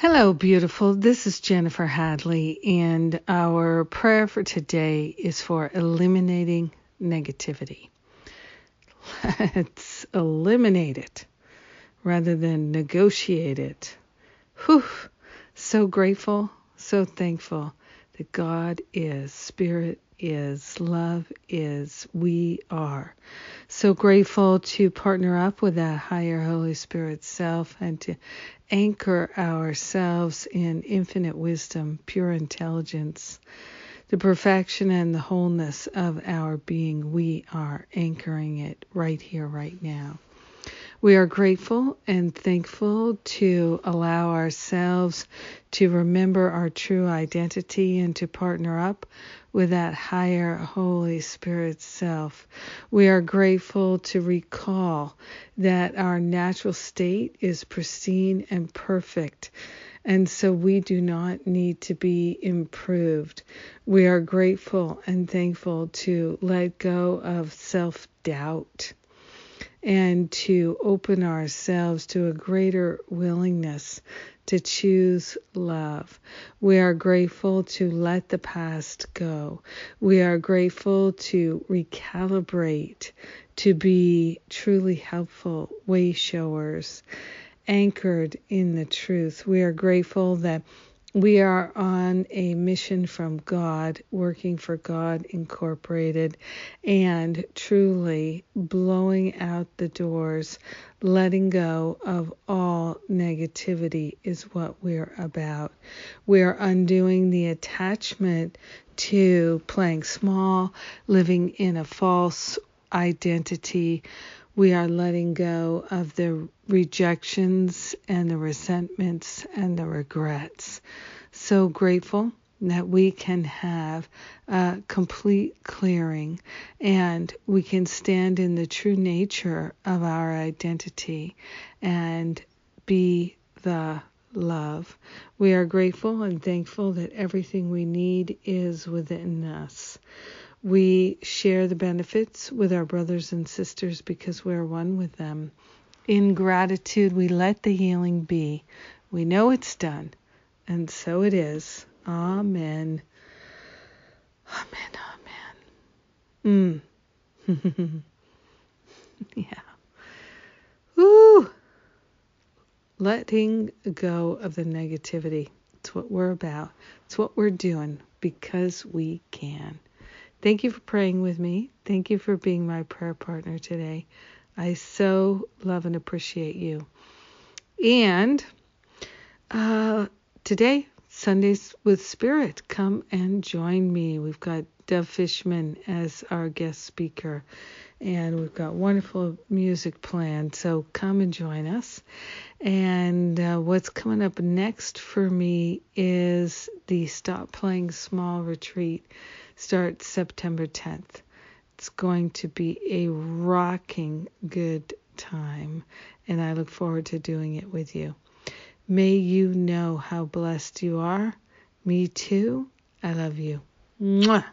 Hello, beautiful. This is Jennifer Hadley, and our prayer for today is for eliminating negativity. Let's eliminate it rather than negotiate it. Whew. So grateful, so thankful that God is, Spirit is, love is, we are. So grateful to partner up with that higher Holy Spirit self and to anchor ourselves in infinite wisdom, pure intelligence, the perfection and the wholeness of our being. We are anchoring it right here, right now. We are grateful and thankful to allow ourselves to remember our true identity and to partner up with that higher Holy Spirit self. We are grateful to recall that our natural state is pristine and perfect. And so we do not need to be improved. We are grateful and thankful to let go of self doubt and to open ourselves to a greater willingness to choose love. We are grateful to let the past go. We are grateful to recalibrate, to be truly helpful way showers, anchored in the truth. We are grateful that we are on a mission from God, working for God Incorporated, and truly blowing out the doors, letting go of all negativity is what we're about. We're undoing the attachment to playing small, living in a false identity we are letting go of the rejections and the resentments and the regrets. So grateful that we can have a complete clearing and we can stand in the true nature of our identity and be the love. We are grateful and thankful that everything we need is within us. We share the benefits with our brothers and sisters because we're one with them. In gratitude, we let the healing be. We know it's done, and so it is. Amen. Amen. Amen. Mm. yeah. Woo! Letting go of the negativity. It's what we're about. It's what we're doing because we can. Thank you for praying with me. Thank you for being my prayer partner today. I so love and appreciate you. And uh, today, Sundays with Spirit, come and join me. We've got Dove Fishman as our guest speaker, and we've got wonderful music planned. So come and join us. And uh, what's coming up next for me is the Stop Playing Small retreat starts September 10th. It's going to be a rocking good time, and I look forward to doing it with you. May you know how blessed you are. Me too. I love you. Mwah.